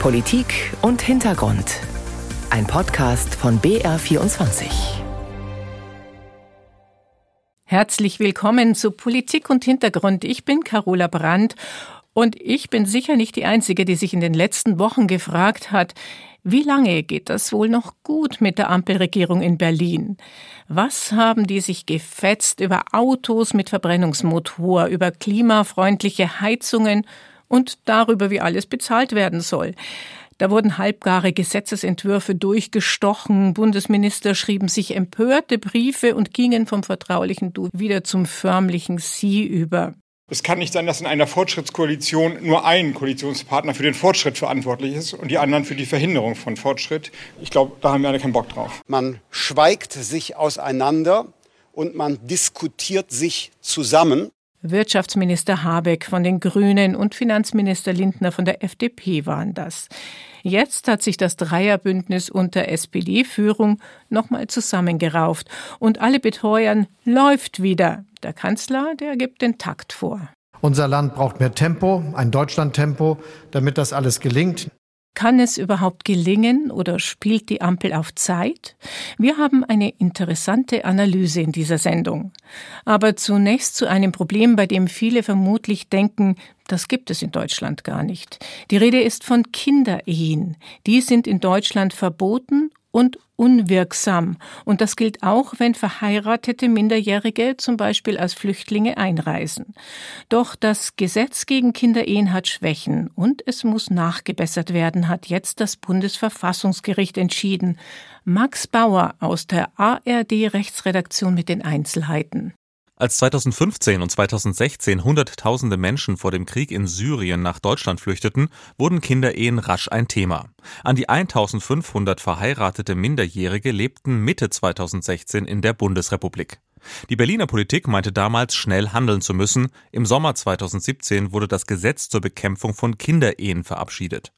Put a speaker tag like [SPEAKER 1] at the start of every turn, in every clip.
[SPEAKER 1] Politik und Hintergrund. Ein Podcast von BR24.
[SPEAKER 2] Herzlich willkommen zu Politik und Hintergrund. Ich bin Carola Brandt und ich bin sicher nicht die Einzige, die sich in den letzten Wochen gefragt hat, wie lange geht das wohl noch gut mit der Ampelregierung in Berlin? Was haben die sich gefetzt über Autos mit Verbrennungsmotor, über klimafreundliche Heizungen und darüber, wie alles bezahlt werden soll? Da wurden halbgare Gesetzesentwürfe durchgestochen, Bundesminister schrieben sich empörte Briefe und gingen vom vertraulichen Du wieder zum förmlichen Sie über.
[SPEAKER 3] Es kann nicht sein, dass in einer Fortschrittskoalition nur ein Koalitionspartner für den Fortschritt verantwortlich ist und die anderen für die Verhinderung von Fortschritt. Ich glaube, da haben wir alle keinen Bock drauf.
[SPEAKER 4] Man schweigt sich auseinander und man diskutiert sich zusammen.
[SPEAKER 2] Wirtschaftsminister Habeck von den Grünen und Finanzminister Lindner von der FDP waren das. Jetzt hat sich das Dreierbündnis unter SPD-Führung nochmal zusammengerauft und alle beteuern, läuft wieder. Der Kanzler, der gibt den Takt vor.
[SPEAKER 5] Unser Land braucht mehr Tempo, ein Deutschlandtempo, damit das alles gelingt.
[SPEAKER 2] Kann es überhaupt gelingen oder spielt die Ampel auf Zeit? Wir haben eine interessante Analyse in dieser Sendung. Aber zunächst zu einem Problem, bei dem viele vermutlich denken, das gibt es in Deutschland gar nicht. Die Rede ist von Kinderehen. Die sind in Deutschland verboten und unwirksam. Und das gilt auch, wenn verheiratete Minderjährige zum Beispiel als Flüchtlinge einreisen. Doch das Gesetz gegen Kinderehen hat Schwächen und es muss nachgebessert werden, hat jetzt das Bundesverfassungsgericht entschieden. Max Bauer aus der ARD Rechtsredaktion mit den Einzelheiten.
[SPEAKER 6] Als 2015 und 2016 Hunderttausende Menschen vor dem Krieg in Syrien nach Deutschland flüchteten, wurden Kinderehen rasch ein Thema. An die 1500 verheiratete Minderjährige lebten Mitte 2016 in der Bundesrepublik. Die Berliner Politik meinte damals, schnell handeln zu müssen. Im Sommer 2017 wurde das Gesetz zur Bekämpfung von Kinderehen verabschiedet.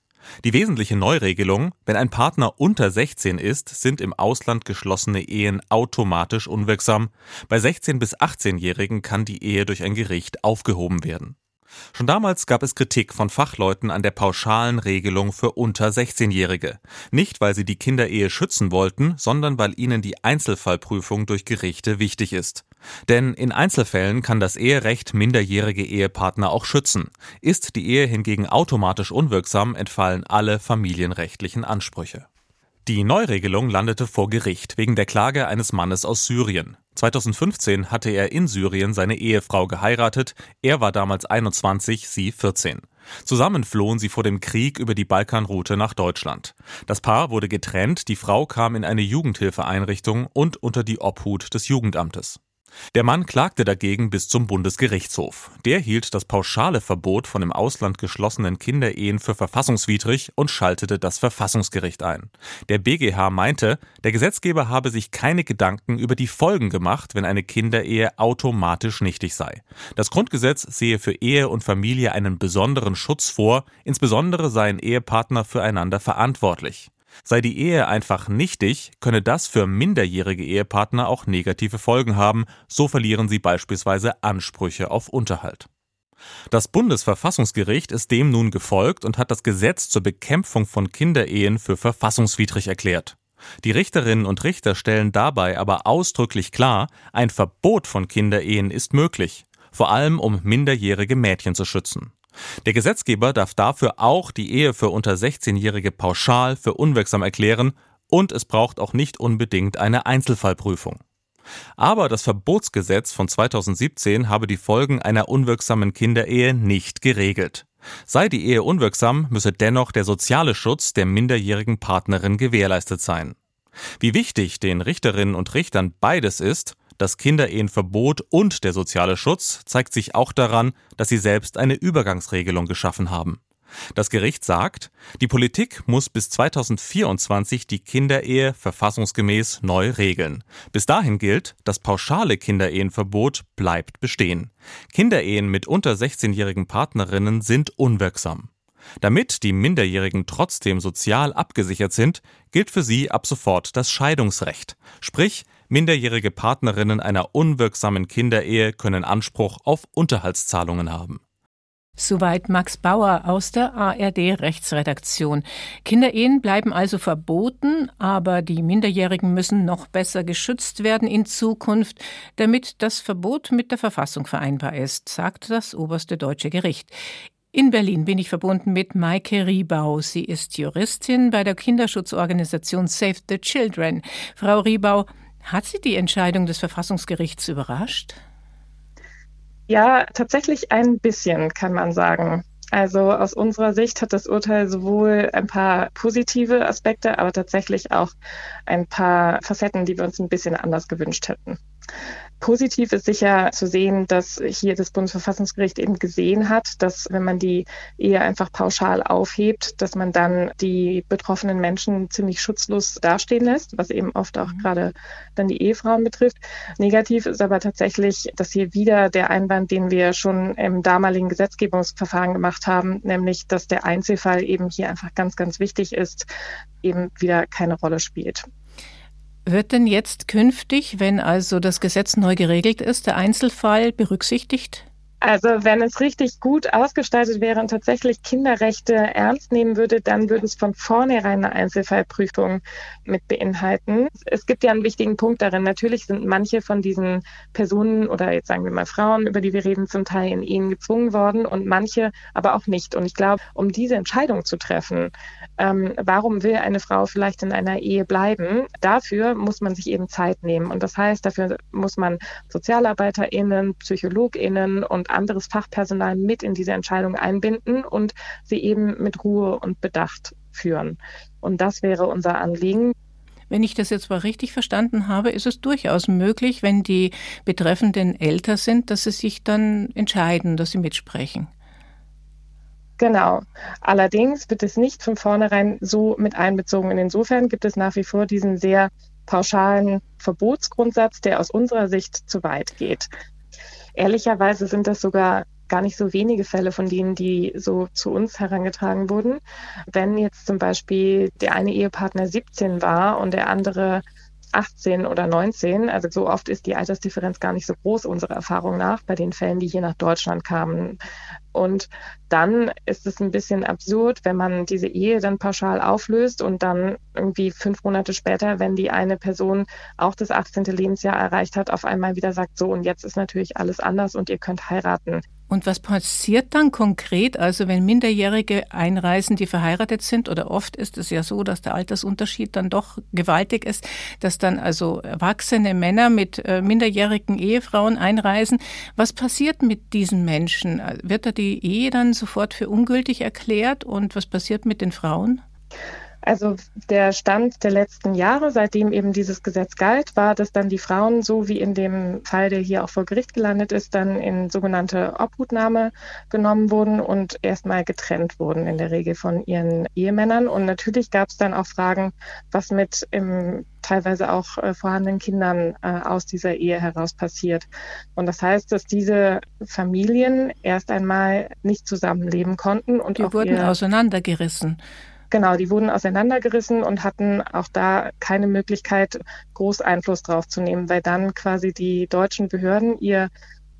[SPEAKER 6] Die wesentliche Neuregelung, wenn ein Partner unter 16 ist, sind im Ausland geschlossene Ehen automatisch unwirksam. Bei 16- bis 18-Jährigen kann die Ehe durch ein Gericht aufgehoben werden. Schon damals gab es Kritik von Fachleuten an der pauschalen Regelung für unter 16-Jährige. Nicht, weil sie die Kinderehe schützen wollten, sondern weil ihnen die Einzelfallprüfung durch Gerichte wichtig ist. Denn in Einzelfällen kann das Eherecht minderjährige Ehepartner auch schützen. Ist die Ehe hingegen automatisch unwirksam, entfallen alle familienrechtlichen Ansprüche. Die Neuregelung landete vor Gericht wegen der Klage eines Mannes aus Syrien. 2015 hatte er in Syrien seine Ehefrau geheiratet, er war damals 21, sie 14. Zusammen flohen sie vor dem Krieg über die Balkanroute nach Deutschland. Das Paar wurde getrennt, die Frau kam in eine Jugendhilfeeinrichtung und unter die Obhut des Jugendamtes. Der Mann klagte dagegen bis zum Bundesgerichtshof. Der hielt das pauschale Verbot von im Ausland geschlossenen Kinderehen für verfassungswidrig und schaltete das Verfassungsgericht ein. Der BGH meinte, der Gesetzgeber habe sich keine Gedanken über die Folgen gemacht, wenn eine Kinderehe automatisch nichtig sei. Das Grundgesetz sehe für Ehe und Familie einen besonderen Schutz vor, insbesondere seien Ehepartner füreinander verantwortlich. Sei die Ehe einfach nichtig, könne das für minderjährige Ehepartner auch negative Folgen haben, so verlieren sie beispielsweise Ansprüche auf Unterhalt. Das Bundesverfassungsgericht ist dem nun gefolgt und hat das Gesetz zur Bekämpfung von Kinderehen für verfassungswidrig erklärt. Die Richterinnen und Richter stellen dabei aber ausdrücklich klar, ein Verbot von Kinderehen ist möglich, vor allem um minderjährige Mädchen zu schützen. Der Gesetzgeber darf dafür auch die Ehe für unter 16-Jährige pauschal für unwirksam erklären und es braucht auch nicht unbedingt eine Einzelfallprüfung. Aber das Verbotsgesetz von 2017 habe die Folgen einer unwirksamen Kinderehe nicht geregelt. Sei die Ehe unwirksam, müsse dennoch der soziale Schutz der minderjährigen Partnerin gewährleistet sein. Wie wichtig den Richterinnen und Richtern beides ist, das Kinderehenverbot und der soziale Schutz zeigt sich auch daran, dass sie selbst eine Übergangsregelung geschaffen haben. Das Gericht sagt, die Politik muss bis 2024 die Kinderehe verfassungsgemäß neu regeln. Bis dahin gilt, das pauschale Kinderehenverbot bleibt bestehen. Kinderehen mit unter 16-jährigen Partnerinnen sind unwirksam. Damit die Minderjährigen trotzdem sozial abgesichert sind, gilt für sie ab sofort das Scheidungsrecht. Sprich, minderjährige Partnerinnen einer unwirksamen Kinderehe können Anspruch auf Unterhaltszahlungen haben.
[SPEAKER 2] Soweit Max Bauer aus der ARD Rechtsredaktion. Kinderehen bleiben also verboten, aber die Minderjährigen müssen noch besser geschützt werden in Zukunft, damit das Verbot mit der Verfassung vereinbar ist, sagt das oberste deutsche Gericht. In Berlin bin ich verbunden mit Maike Riebau. Sie ist Juristin bei der Kinderschutzorganisation Save the Children. Frau Riebau, hat Sie die Entscheidung des Verfassungsgerichts überrascht?
[SPEAKER 7] Ja, tatsächlich ein bisschen, kann man sagen. Also aus unserer Sicht hat das Urteil sowohl ein paar positive Aspekte, aber tatsächlich auch ein paar Facetten, die wir uns ein bisschen anders gewünscht hätten. Positiv ist sicher zu sehen, dass hier das Bundesverfassungsgericht eben gesehen hat, dass wenn man die Ehe einfach pauschal aufhebt, dass man dann die betroffenen Menschen ziemlich schutzlos dastehen lässt, was eben oft auch mhm. gerade dann die Ehefrauen betrifft. Negativ ist aber tatsächlich, dass hier wieder der Einwand, den wir schon im damaligen Gesetzgebungsverfahren gemacht haben, nämlich, dass der Einzelfall eben hier einfach ganz, ganz wichtig ist, eben wieder keine Rolle spielt.
[SPEAKER 2] Wird denn jetzt künftig, wenn also das Gesetz neu geregelt ist, der Einzelfall berücksichtigt?
[SPEAKER 7] Also wenn es richtig gut ausgestaltet wäre und tatsächlich Kinderrechte ernst nehmen würde, dann würde es von vornherein eine Einzelfallprüfung mit beinhalten. Es gibt ja einen wichtigen Punkt darin. Natürlich sind manche von diesen Personen oder jetzt sagen wir mal Frauen, über die wir reden, zum Teil in Ehen gezwungen worden und manche aber auch nicht. Und ich glaube, um diese Entscheidung zu treffen, ähm, warum will eine Frau vielleicht in einer Ehe bleiben, dafür muss man sich eben Zeit nehmen. Und das heißt, dafür muss man SozialarbeiterInnen, PsychologInnen und anderes Fachpersonal mit in diese Entscheidung einbinden und sie eben mit Ruhe und Bedacht führen. Und das wäre unser Anliegen.
[SPEAKER 2] Wenn ich das jetzt mal richtig verstanden habe, ist es durchaus möglich, wenn die Betreffenden älter sind, dass sie sich dann entscheiden, dass sie mitsprechen.
[SPEAKER 7] Genau. Allerdings wird es nicht von vornherein so mit einbezogen. Insofern gibt es nach wie vor diesen sehr pauschalen Verbotsgrundsatz, der aus unserer Sicht zu weit geht. Ehrlicherweise sind das sogar gar nicht so wenige Fälle von denen, die so zu uns herangetragen wurden. Wenn jetzt zum Beispiel der eine Ehepartner 17 war und der andere 18 oder 19. Also so oft ist die Altersdifferenz gar nicht so groß, unserer Erfahrung nach, bei den Fällen, die hier nach Deutschland kamen. Und dann ist es ein bisschen absurd, wenn man diese Ehe dann pauschal auflöst und dann irgendwie fünf Monate später, wenn die eine Person auch das 18. Lebensjahr erreicht hat, auf einmal wieder sagt, so und jetzt ist natürlich alles anders und ihr könnt heiraten.
[SPEAKER 2] Und was passiert dann konkret? Also wenn Minderjährige einreisen, die verheiratet sind, oder oft ist es ja so, dass der Altersunterschied dann doch gewaltig ist, dass dann also erwachsene Männer mit äh, minderjährigen Ehefrauen einreisen. Was passiert mit diesen Menschen? Wird da die Ehe dann sofort für ungültig erklärt? Und was passiert mit den Frauen?
[SPEAKER 7] Also der Stand der letzten Jahre, seitdem eben dieses Gesetz galt, war, dass dann die Frauen, so wie in dem Fall, der hier auch vor Gericht gelandet ist, dann in sogenannte Obhutnahme genommen wurden und erstmal getrennt wurden, in der Regel von ihren Ehemännern. Und natürlich gab es dann auch Fragen, was mit im teilweise auch äh, vorhandenen Kindern äh, aus dieser Ehe heraus passiert. Und das heißt, dass diese Familien erst einmal nicht zusammenleben konnten und
[SPEAKER 2] die wurden auseinandergerissen.
[SPEAKER 7] Genau, die wurden auseinandergerissen und hatten auch da keine Möglichkeit, groß Einfluss drauf zu nehmen, weil dann quasi die deutschen Behörden ihr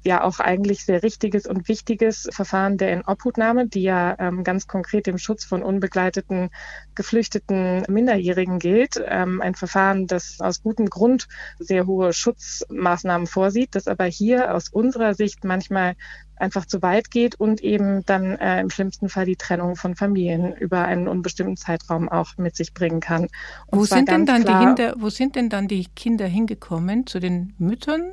[SPEAKER 7] ja auch eigentlich sehr richtiges und wichtiges Verfahren der Inobhutnahme, die ja ähm, ganz konkret dem Schutz von unbegleiteten, geflüchteten Minderjährigen gilt. Ähm, ein Verfahren, das aus gutem Grund sehr hohe Schutzmaßnahmen vorsieht, das aber hier aus unserer Sicht manchmal einfach zu weit geht und eben dann äh, im schlimmsten Fall die Trennung von Familien über einen unbestimmten Zeitraum auch mit sich bringen kann.
[SPEAKER 2] Und wo sind denn dann klar, die Kinder, wo sind denn dann die Kinder hingekommen? Zu den Müttern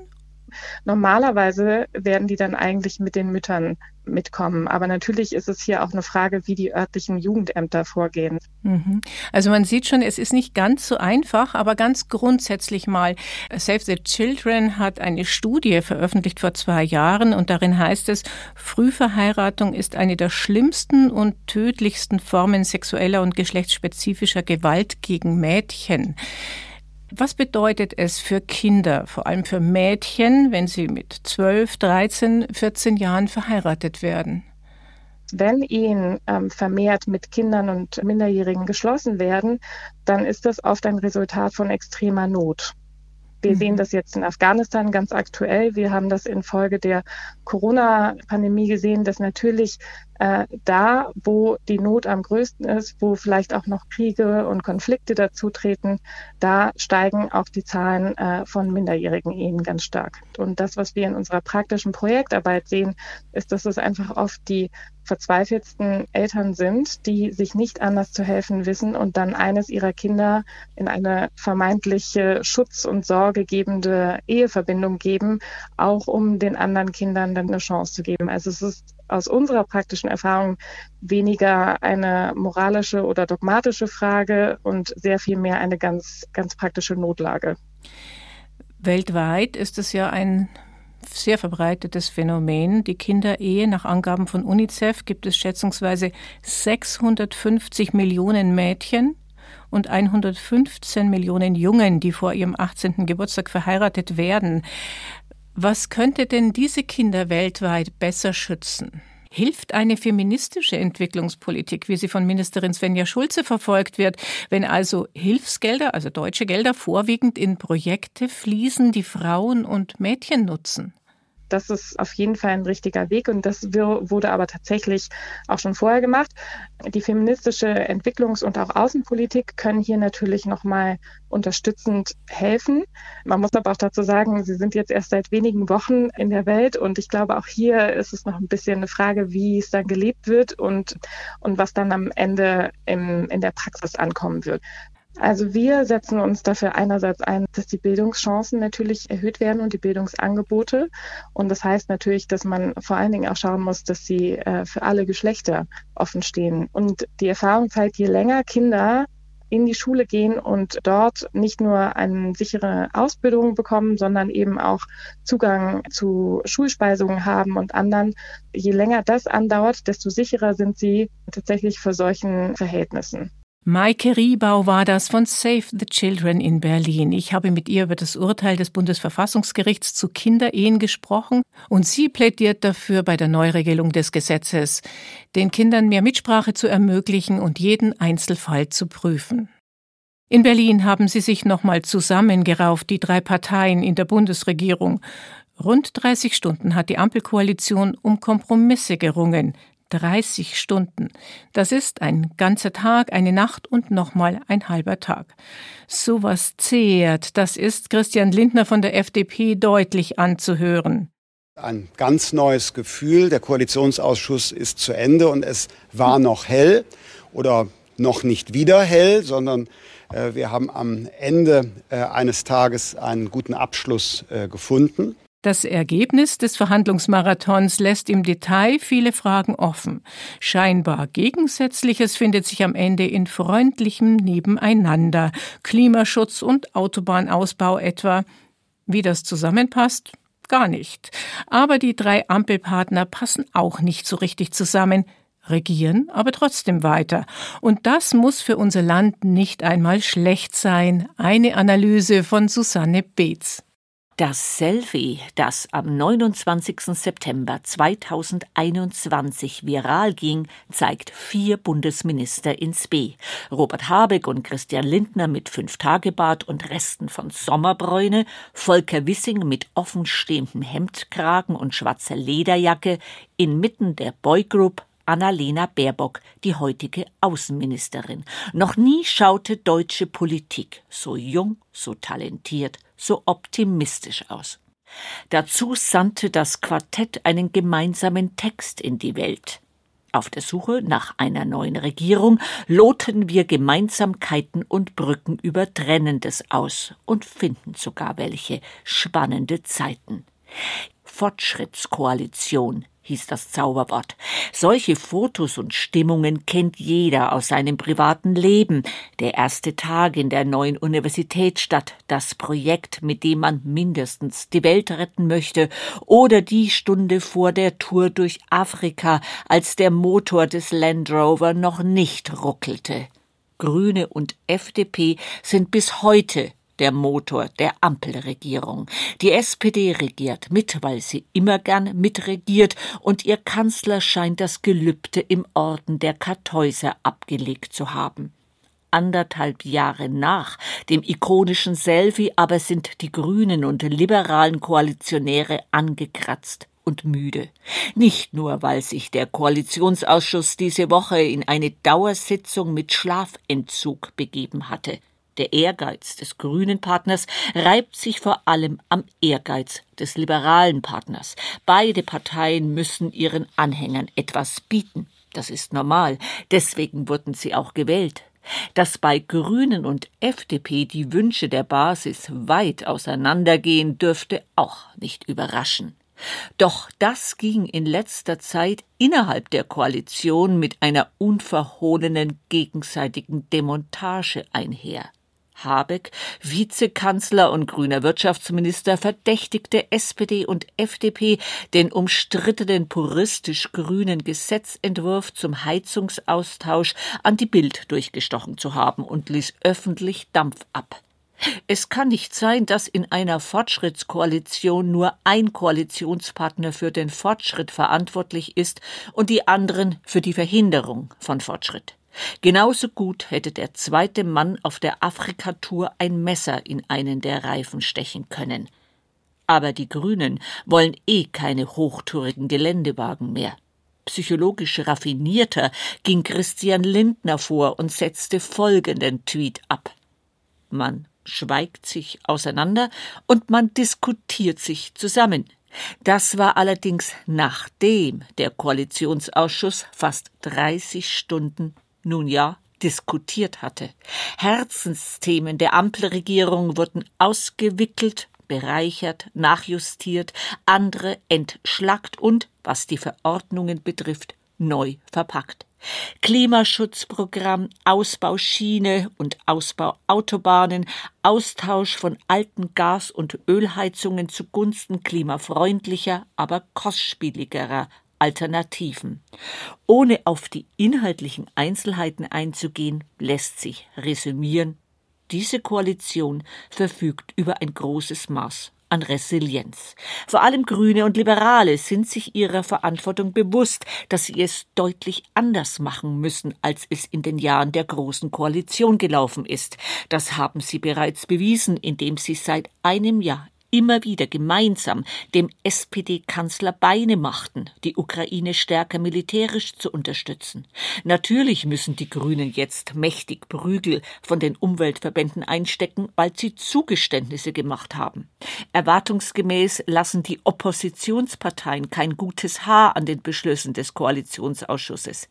[SPEAKER 7] Normalerweise werden die dann eigentlich mit den Müttern mitkommen. Aber natürlich ist es hier auch eine Frage, wie die örtlichen Jugendämter vorgehen.
[SPEAKER 2] Mhm. Also man sieht schon, es ist nicht ganz so einfach, aber ganz grundsätzlich mal. Save the Children hat eine Studie veröffentlicht vor zwei Jahren und darin heißt es, Frühverheiratung ist eine der schlimmsten und tödlichsten Formen sexueller und geschlechtsspezifischer Gewalt gegen Mädchen. Was bedeutet es für Kinder, vor allem für Mädchen, wenn sie mit 12, 13, 14 Jahren verheiratet werden?
[SPEAKER 7] Wenn Ehen ähm, vermehrt mit Kindern und Minderjährigen geschlossen werden, dann ist das oft ein Resultat von extremer Not. Wir mhm. sehen das jetzt in Afghanistan ganz aktuell. Wir haben das infolge der Corona-Pandemie gesehen, dass natürlich äh, da, wo die Not am größten ist, wo vielleicht auch noch Kriege und Konflikte dazutreten, da steigen auch die Zahlen äh, von minderjährigen Ehen ganz stark. Und das, was wir in unserer praktischen Projektarbeit sehen, ist, dass es einfach oft die verzweifeltsten Eltern sind, die sich nicht anders zu helfen wissen und dann eines ihrer Kinder in eine vermeintliche Schutz- und sorgegebende Eheverbindung geben, auch um den anderen Kindern dann eine Chance zu geben. Also es ist aus unserer praktischen Erfahrung weniger eine moralische oder dogmatische Frage und sehr viel mehr eine ganz, ganz praktische Notlage.
[SPEAKER 2] Weltweit ist es ja ein sehr verbreitetes Phänomen. Die Kinderehe, nach Angaben von UNICEF, gibt es schätzungsweise 650 Millionen Mädchen und 115 Millionen Jungen, die vor ihrem 18. Geburtstag verheiratet werden. Was könnte denn diese Kinder weltweit besser schützen? Hilft eine feministische Entwicklungspolitik, wie sie von Ministerin Svenja Schulze verfolgt wird, wenn also Hilfsgelder, also deutsche Gelder, vorwiegend in Projekte fließen, die Frauen und Mädchen nutzen?
[SPEAKER 7] Das ist auf jeden Fall ein richtiger Weg und das wurde aber tatsächlich auch schon vorher gemacht. Die feministische Entwicklungs- und auch Außenpolitik können hier natürlich nochmal unterstützend helfen. Man muss aber auch dazu sagen, sie sind jetzt erst seit wenigen Wochen in der Welt und ich glaube auch hier ist es noch ein bisschen eine Frage, wie es dann gelebt wird und, und was dann am Ende im, in der Praxis ankommen wird. Also wir setzen uns dafür einerseits ein, dass die Bildungschancen natürlich erhöht werden und die Bildungsangebote. Und das heißt natürlich, dass man vor allen Dingen auch schauen muss, dass sie äh, für alle Geschlechter offen stehen. Und die Erfahrung zeigt, je länger Kinder in die Schule gehen und dort nicht nur eine sichere Ausbildung bekommen, sondern eben auch Zugang zu Schulspeisungen haben und anderen. Je länger das andauert, desto sicherer sind sie tatsächlich vor solchen Verhältnissen.
[SPEAKER 2] Maike Riebau war das von Save the Children in Berlin. Ich habe mit ihr über das Urteil des Bundesverfassungsgerichts zu Kinderehen gesprochen und sie plädiert dafür, bei der Neuregelung des Gesetzes den Kindern mehr Mitsprache zu ermöglichen und jeden Einzelfall zu prüfen. In Berlin haben sie sich nochmal zusammengerauft, die drei Parteien in der Bundesregierung. Rund 30 Stunden hat die Ampelkoalition um Kompromisse gerungen. 30 Stunden. Das ist ein ganzer Tag, eine Nacht und nochmal ein halber Tag. Sowas zehrt, das ist Christian Lindner von der FDP deutlich anzuhören.
[SPEAKER 4] Ein ganz neues Gefühl. Der Koalitionsausschuss ist zu Ende und es war noch hell oder noch nicht wieder hell, sondern äh, wir haben am Ende äh, eines Tages einen guten Abschluss äh, gefunden.
[SPEAKER 2] Das Ergebnis des Verhandlungsmarathons lässt im Detail viele Fragen offen. Scheinbar Gegensätzliches findet sich am Ende in freundlichem Nebeneinander. Klimaschutz und Autobahnausbau etwa. Wie das zusammenpasst? Gar nicht. Aber die drei Ampelpartner passen auch nicht so richtig zusammen regieren aber trotzdem weiter. Und das muss für unser Land nicht einmal schlecht sein. Eine Analyse von Susanne Beetz.
[SPEAKER 8] Das Selfie, das am 29. September 2021 viral ging, zeigt vier Bundesminister ins B. Robert Habeck und Christian Lindner mit Fünf-Tage-Bart und Resten von Sommerbräune, Volker Wissing mit offenstehendem Hemdkragen und schwarzer Lederjacke, inmitten der Boygroup Annalena Baerbock, die heutige Außenministerin. Noch nie schaute deutsche Politik so jung, so talentiert, so optimistisch aus. Dazu sandte das Quartett einen gemeinsamen Text in die Welt. Auf der Suche nach einer neuen Regierung loten wir Gemeinsamkeiten und Brücken über Trennendes aus und finden sogar welche spannende Zeiten. Fortschrittskoalition hieß das Zauberwort. Solche Fotos und Stimmungen kennt jeder aus seinem privaten Leben. Der erste Tag in der neuen Universitätsstadt, das Projekt, mit dem man mindestens die Welt retten möchte, oder die Stunde vor der Tour durch Afrika, als der Motor des Land Rover noch nicht ruckelte. Grüne und FDP sind bis heute der Motor der Ampelregierung. Die SPD regiert mit, weil sie immer gern mitregiert, und ihr Kanzler scheint das Gelübde im Orden der Kartäuser abgelegt zu haben. anderthalb Jahre nach dem ikonischen Selfie aber sind die Grünen und liberalen Koalitionäre angekratzt und müde. Nicht nur, weil sich der Koalitionsausschuss diese Woche in eine Dauersitzung mit Schlafentzug begeben hatte. Der Ehrgeiz des grünen Partners reibt sich vor allem am Ehrgeiz des liberalen Partners. Beide Parteien müssen ihren Anhängern etwas bieten. Das ist normal. Deswegen wurden sie auch gewählt. Dass bei Grünen und FDP die Wünsche der Basis weit auseinandergehen, dürfte auch nicht überraschen. Doch das ging in letzter Zeit innerhalb der Koalition mit einer unverhohlenen gegenseitigen Demontage einher. Habeck, Vizekanzler und grüner Wirtschaftsminister, verdächtigte SPD und FDP, den umstrittenen puristisch grünen Gesetzentwurf zum Heizungsaustausch an die Bild durchgestochen zu haben und ließ öffentlich Dampf ab. Es kann nicht sein, dass in einer Fortschrittskoalition nur ein Koalitionspartner für den Fortschritt verantwortlich ist und die anderen für die Verhinderung von Fortschritt. Genauso gut hätte der zweite Mann auf der Afrikatour ein Messer in einen der Reifen stechen können. Aber die Grünen wollen eh keine hochtourigen Geländewagen mehr. Psychologisch raffinierter ging Christian Lindner vor und setzte folgenden Tweet ab. Man schweigt sich auseinander und man diskutiert sich zusammen. Das war allerdings nachdem der Koalitionsausschuss fast 30 Stunden nun ja, diskutiert hatte. Herzensthemen der Ampelregierung wurden ausgewickelt, bereichert, nachjustiert, andere entschlackt und, was die Verordnungen betrifft, neu verpackt. Klimaschutzprogramm, Ausbau Schiene und Ausbau Autobahnen, Austausch von alten Gas- und Ölheizungen zugunsten klimafreundlicher, aber kostspieligerer Alternativen. Ohne auf die inhaltlichen Einzelheiten einzugehen, lässt sich resümieren, diese Koalition verfügt über ein großes Maß an Resilienz. Vor allem Grüne und Liberale sind sich ihrer Verantwortung bewusst, dass sie es deutlich anders machen müssen, als es in den Jahren der Großen Koalition gelaufen ist. Das haben sie bereits bewiesen, indem sie seit einem Jahr immer wieder gemeinsam dem SPD-Kanzler Beine machten, die Ukraine stärker militärisch zu unterstützen. Natürlich müssen die Grünen jetzt mächtig Prügel von den Umweltverbänden einstecken, weil sie Zugeständnisse gemacht haben. Erwartungsgemäß lassen die Oppositionsparteien kein gutes Haar an den Beschlüssen des Koalitionsausschusses.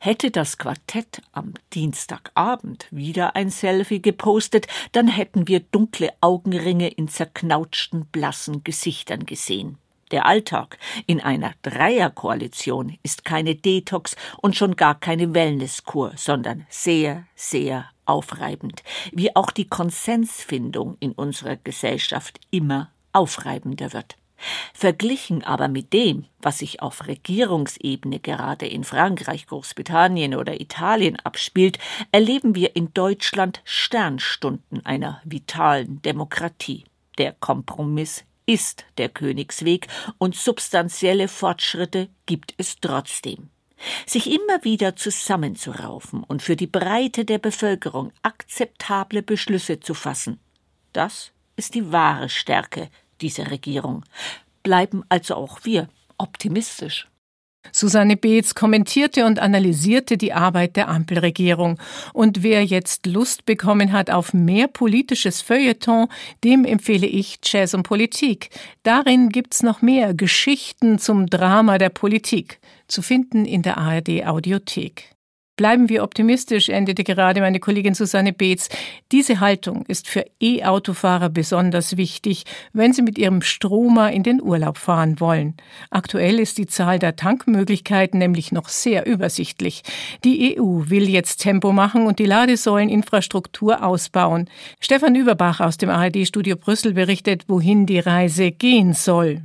[SPEAKER 8] Hätte das Quartett am Dienstagabend wieder ein Selfie gepostet, dann hätten wir dunkle Augenringe in zerknautschten, blassen Gesichtern gesehen. Der Alltag in einer Dreierkoalition ist keine Detox und schon gar keine Wellnesskur, sondern sehr, sehr aufreibend, wie auch die Konsensfindung in unserer Gesellschaft immer aufreibender wird. Verglichen aber mit dem, was sich auf Regierungsebene gerade in Frankreich, Großbritannien oder Italien abspielt, erleben wir in Deutschland Sternstunden einer vitalen Demokratie. Der Kompromiss ist der Königsweg und substanzielle Fortschritte gibt es trotzdem. Sich immer wieder zusammenzuraufen und für die Breite der Bevölkerung akzeptable Beschlüsse zu fassen, das ist die wahre Stärke dieser Regierung. Bleiben also auch wir optimistisch.
[SPEAKER 2] Susanne Beetz kommentierte und analysierte die Arbeit der Ampelregierung. Und wer jetzt Lust bekommen hat auf mehr politisches Feuilleton, dem empfehle ich Jazz und Politik. Darin gibt's noch mehr Geschichten zum Drama der Politik, zu finden in der ARD Audiothek. Bleiben wir optimistisch, endete gerade meine Kollegin Susanne Beetz. Diese Haltung ist für E-Autofahrer besonders wichtig, wenn sie mit ihrem Stromer in den Urlaub fahren wollen. Aktuell ist die Zahl der Tankmöglichkeiten nämlich noch sehr übersichtlich. Die EU will jetzt Tempo machen und die Ladesäuleninfrastruktur ausbauen. Stefan Überbach aus dem ARD-Studio Brüssel berichtet, wohin die Reise gehen soll.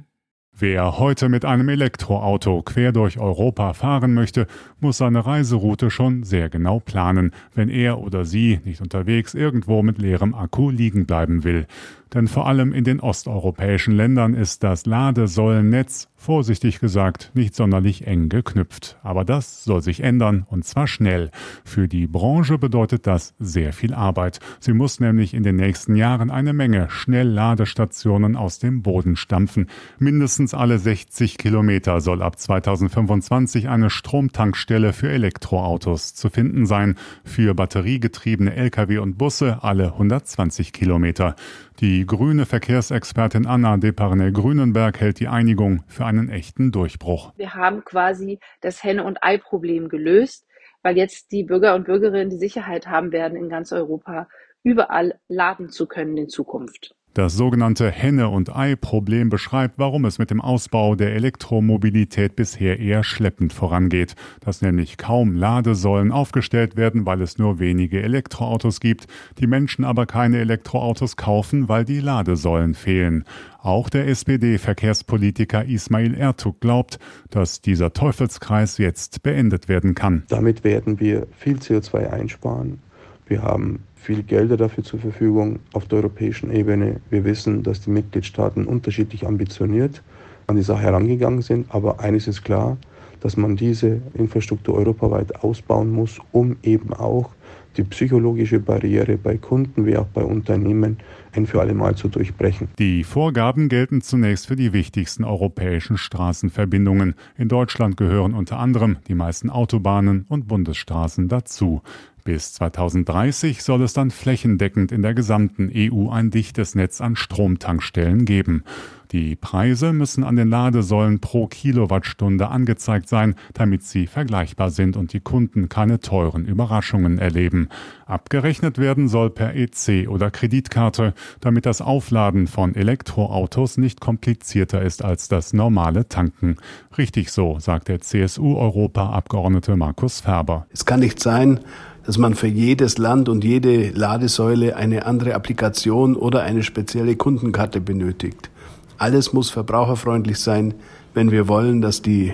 [SPEAKER 9] Wer heute mit einem Elektroauto quer durch Europa fahren möchte, muss seine Reiseroute schon sehr genau planen, wenn er oder sie nicht unterwegs irgendwo mit leerem Akku liegen bleiben will. Denn vor allem in den osteuropäischen Ländern ist das Ladesäulennetz vorsichtig gesagt, nicht sonderlich eng geknüpft. Aber das soll sich ändern und zwar schnell. Für die Branche bedeutet das sehr viel Arbeit. Sie muss nämlich in den nächsten Jahren eine Menge Schnellladestationen aus dem Boden stampfen. Mindestens alle 60 Kilometer soll ab 2025 eine Stromtankstelle für Elektroautos zu finden sein. Für batteriegetriebene Lkw und Busse alle 120 Kilometer. Die grüne Verkehrsexpertin Anna Deparnay-Grünenberg hält die Einigung für einen echten Durchbruch.
[SPEAKER 10] Wir haben quasi das Henne- und Ei-Problem gelöst, weil jetzt die Bürger und Bürgerinnen die Sicherheit haben werden, in ganz Europa überall laden zu können in Zukunft.
[SPEAKER 9] Das sogenannte Henne- und Ei-Problem beschreibt, warum es mit dem Ausbau der Elektromobilität bisher eher schleppend vorangeht, dass nämlich kaum Ladesäulen aufgestellt werden, weil es nur wenige Elektroautos gibt, die Menschen aber keine Elektroautos kaufen, weil die Ladesäulen fehlen. Auch der SPD-Verkehrspolitiker Ismail Ertug glaubt, dass dieser Teufelskreis jetzt beendet werden kann.
[SPEAKER 11] Damit werden wir viel CO2 einsparen. Wir haben viel Gelder dafür zur Verfügung auf der europäischen Ebene. Wir wissen, dass die Mitgliedstaaten unterschiedlich ambitioniert an die Sache herangegangen sind. Aber eines ist klar, dass man diese Infrastruktur europaweit ausbauen muss, um eben auch die psychologische Barriere bei Kunden wie auch bei Unternehmen ein für alle Mal zu durchbrechen.
[SPEAKER 9] Die Vorgaben gelten zunächst für die wichtigsten europäischen Straßenverbindungen. In Deutschland gehören unter anderem die meisten Autobahnen und Bundesstraßen dazu. Bis 2030 soll es dann flächendeckend in der gesamten EU ein dichtes Netz an Stromtankstellen geben. Die Preise müssen an den Ladesäulen pro Kilowattstunde angezeigt sein, damit sie vergleichbar sind und die Kunden keine teuren Überraschungen erleben. Abgerechnet werden soll per EC oder Kreditkarte, damit das Aufladen von Elektroautos nicht komplizierter ist als das normale Tanken. Richtig so, sagt der CSU-Europaabgeordnete Markus Ferber.
[SPEAKER 12] Es kann nicht sein, dass man für jedes Land und jede Ladesäule eine andere Applikation oder eine spezielle Kundenkarte benötigt. Alles muss verbraucherfreundlich sein, wenn wir wollen, dass die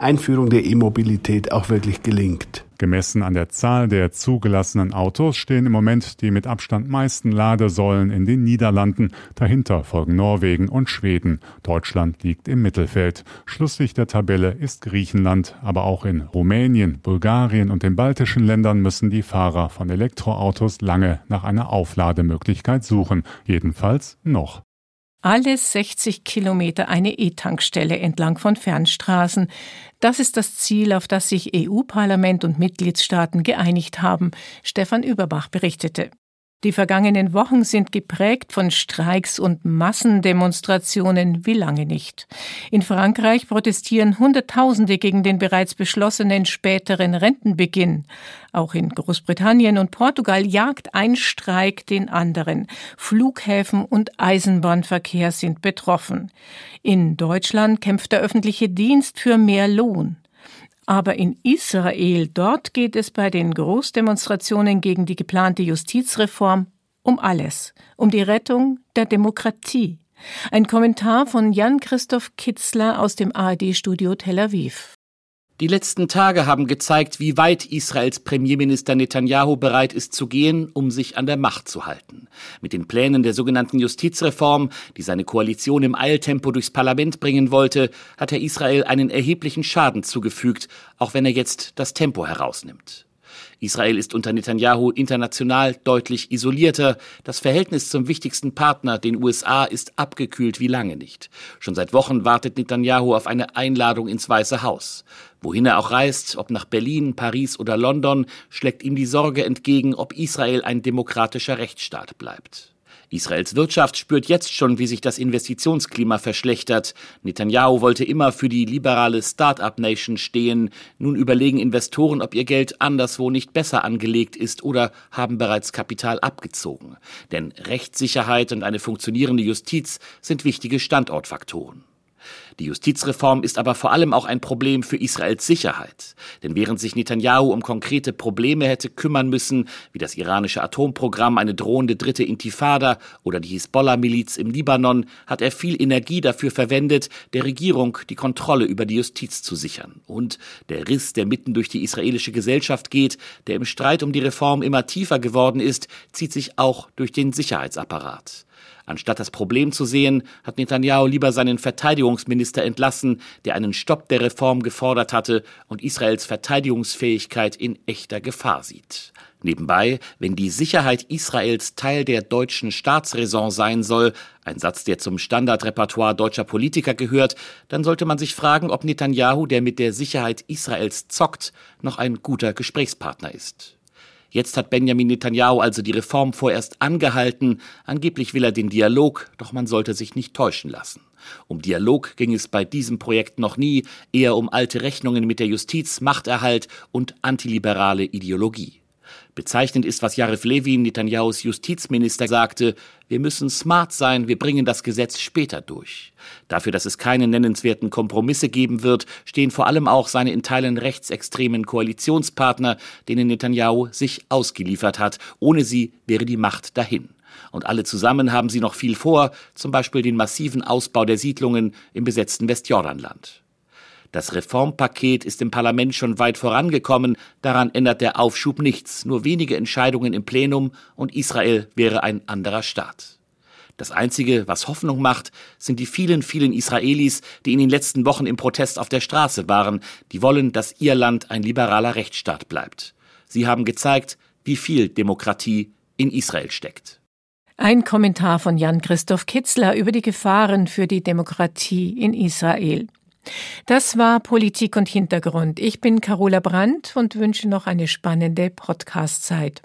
[SPEAKER 12] Einführung der E-Mobilität auch wirklich gelingt.
[SPEAKER 9] Gemessen an der Zahl der zugelassenen Autos stehen im Moment die mit Abstand meisten Ladesäulen in den Niederlanden. Dahinter folgen Norwegen und Schweden. Deutschland liegt im Mittelfeld. Schlusslicht der Tabelle ist Griechenland. Aber auch in Rumänien, Bulgarien und den baltischen Ländern müssen die Fahrer von Elektroautos lange nach einer Auflademöglichkeit suchen. Jedenfalls noch
[SPEAKER 2] alle 60 Kilometer eine E-Tankstelle entlang von Fernstraßen. Das ist das Ziel, auf das sich EU-Parlament und Mitgliedstaaten geeinigt haben, Stefan Überbach berichtete. Die vergangenen Wochen sind geprägt von Streiks und Massendemonstrationen wie lange nicht. In Frankreich protestieren Hunderttausende gegen den bereits beschlossenen späteren Rentenbeginn. Auch in Großbritannien und Portugal jagt ein Streik den anderen. Flughäfen und Eisenbahnverkehr sind betroffen. In Deutschland kämpft der öffentliche Dienst für mehr Lohn. Aber in Israel, dort geht es bei den Großdemonstrationen gegen die geplante Justizreform um alles, um die Rettung der Demokratie. Ein Kommentar von Jan-Christoph Kitzler aus dem ARD-Studio Tel Aviv.
[SPEAKER 13] Die letzten Tage haben gezeigt, wie weit Israels Premierminister Netanyahu bereit ist zu gehen, um sich an der Macht zu halten. Mit den Plänen der sogenannten Justizreform, die seine Koalition im Eiltempo durchs Parlament bringen wollte, hat er Israel einen erheblichen Schaden zugefügt, auch wenn er jetzt das Tempo herausnimmt. Israel ist unter Netanyahu international deutlich isolierter. Das Verhältnis zum wichtigsten Partner, den USA, ist abgekühlt wie lange nicht. Schon seit Wochen wartet Netanyahu auf eine Einladung ins Weiße Haus. Wohin er auch reist, ob nach Berlin, Paris oder London, schlägt ihm die Sorge entgegen, ob Israel ein demokratischer Rechtsstaat bleibt. Israels Wirtschaft spürt jetzt schon, wie sich das Investitionsklima verschlechtert. Netanyahu wollte immer für die liberale Start-up-Nation stehen. Nun überlegen Investoren, ob ihr Geld anderswo nicht besser angelegt ist oder haben bereits Kapital abgezogen. Denn Rechtssicherheit und eine funktionierende Justiz sind wichtige Standortfaktoren. Die Justizreform ist aber vor allem auch ein Problem für Israels Sicherheit. Denn während sich Netanyahu um konkrete Probleme hätte kümmern müssen, wie das iranische Atomprogramm, eine drohende dritte Intifada oder die Hisbollah-Miliz im Libanon, hat er viel Energie dafür verwendet, der Regierung die Kontrolle über die Justiz zu sichern. Und der Riss, der mitten durch die israelische Gesellschaft geht, der im Streit um die Reform immer tiefer geworden ist, zieht sich auch durch den Sicherheitsapparat. Anstatt das Problem zu sehen, hat Netanyahu lieber seinen Verteidigungsminister entlassen, der einen Stopp der Reform gefordert hatte und Israels Verteidigungsfähigkeit in echter Gefahr sieht. Nebenbei, wenn die Sicherheit Israels Teil der deutschen Staatsräson sein soll, ein Satz, der zum Standardrepertoire deutscher Politiker gehört, dann sollte man sich fragen, ob Netanyahu, der mit der Sicherheit Israels zockt, noch ein guter Gesprächspartner ist. Jetzt hat Benjamin Netanyahu also die Reform vorerst angehalten. Angeblich will er den Dialog, doch man sollte sich nicht täuschen lassen. Um Dialog ging es bei diesem Projekt noch nie, eher um alte Rechnungen mit der Justiz, Machterhalt und antiliberale Ideologie. Bezeichnend ist, was Jaref Levin, Netanyahus Justizminister, sagte, wir müssen smart sein, wir bringen das Gesetz später durch. Dafür, dass es keine nennenswerten Kompromisse geben wird, stehen vor allem auch seine in Teilen rechtsextremen Koalitionspartner, denen Netanyahu sich ausgeliefert hat. Ohne sie wäre die Macht dahin. Und alle zusammen haben sie noch viel vor, zum Beispiel den massiven Ausbau der Siedlungen im besetzten Westjordanland. Das Reformpaket ist im Parlament schon weit vorangekommen, daran ändert der Aufschub nichts, nur wenige Entscheidungen im Plenum und Israel wäre ein anderer Staat. Das Einzige, was Hoffnung macht, sind die vielen, vielen Israelis, die in den letzten Wochen im Protest auf der Straße waren, die wollen, dass ihr Land ein liberaler Rechtsstaat bleibt. Sie haben gezeigt, wie viel Demokratie in Israel steckt.
[SPEAKER 2] Ein Kommentar von Jan Christoph Kitzler über die Gefahren für die Demokratie in Israel. Das war Politik und Hintergrund. Ich bin Carola Brandt und wünsche noch eine spannende Podcast-Zeit.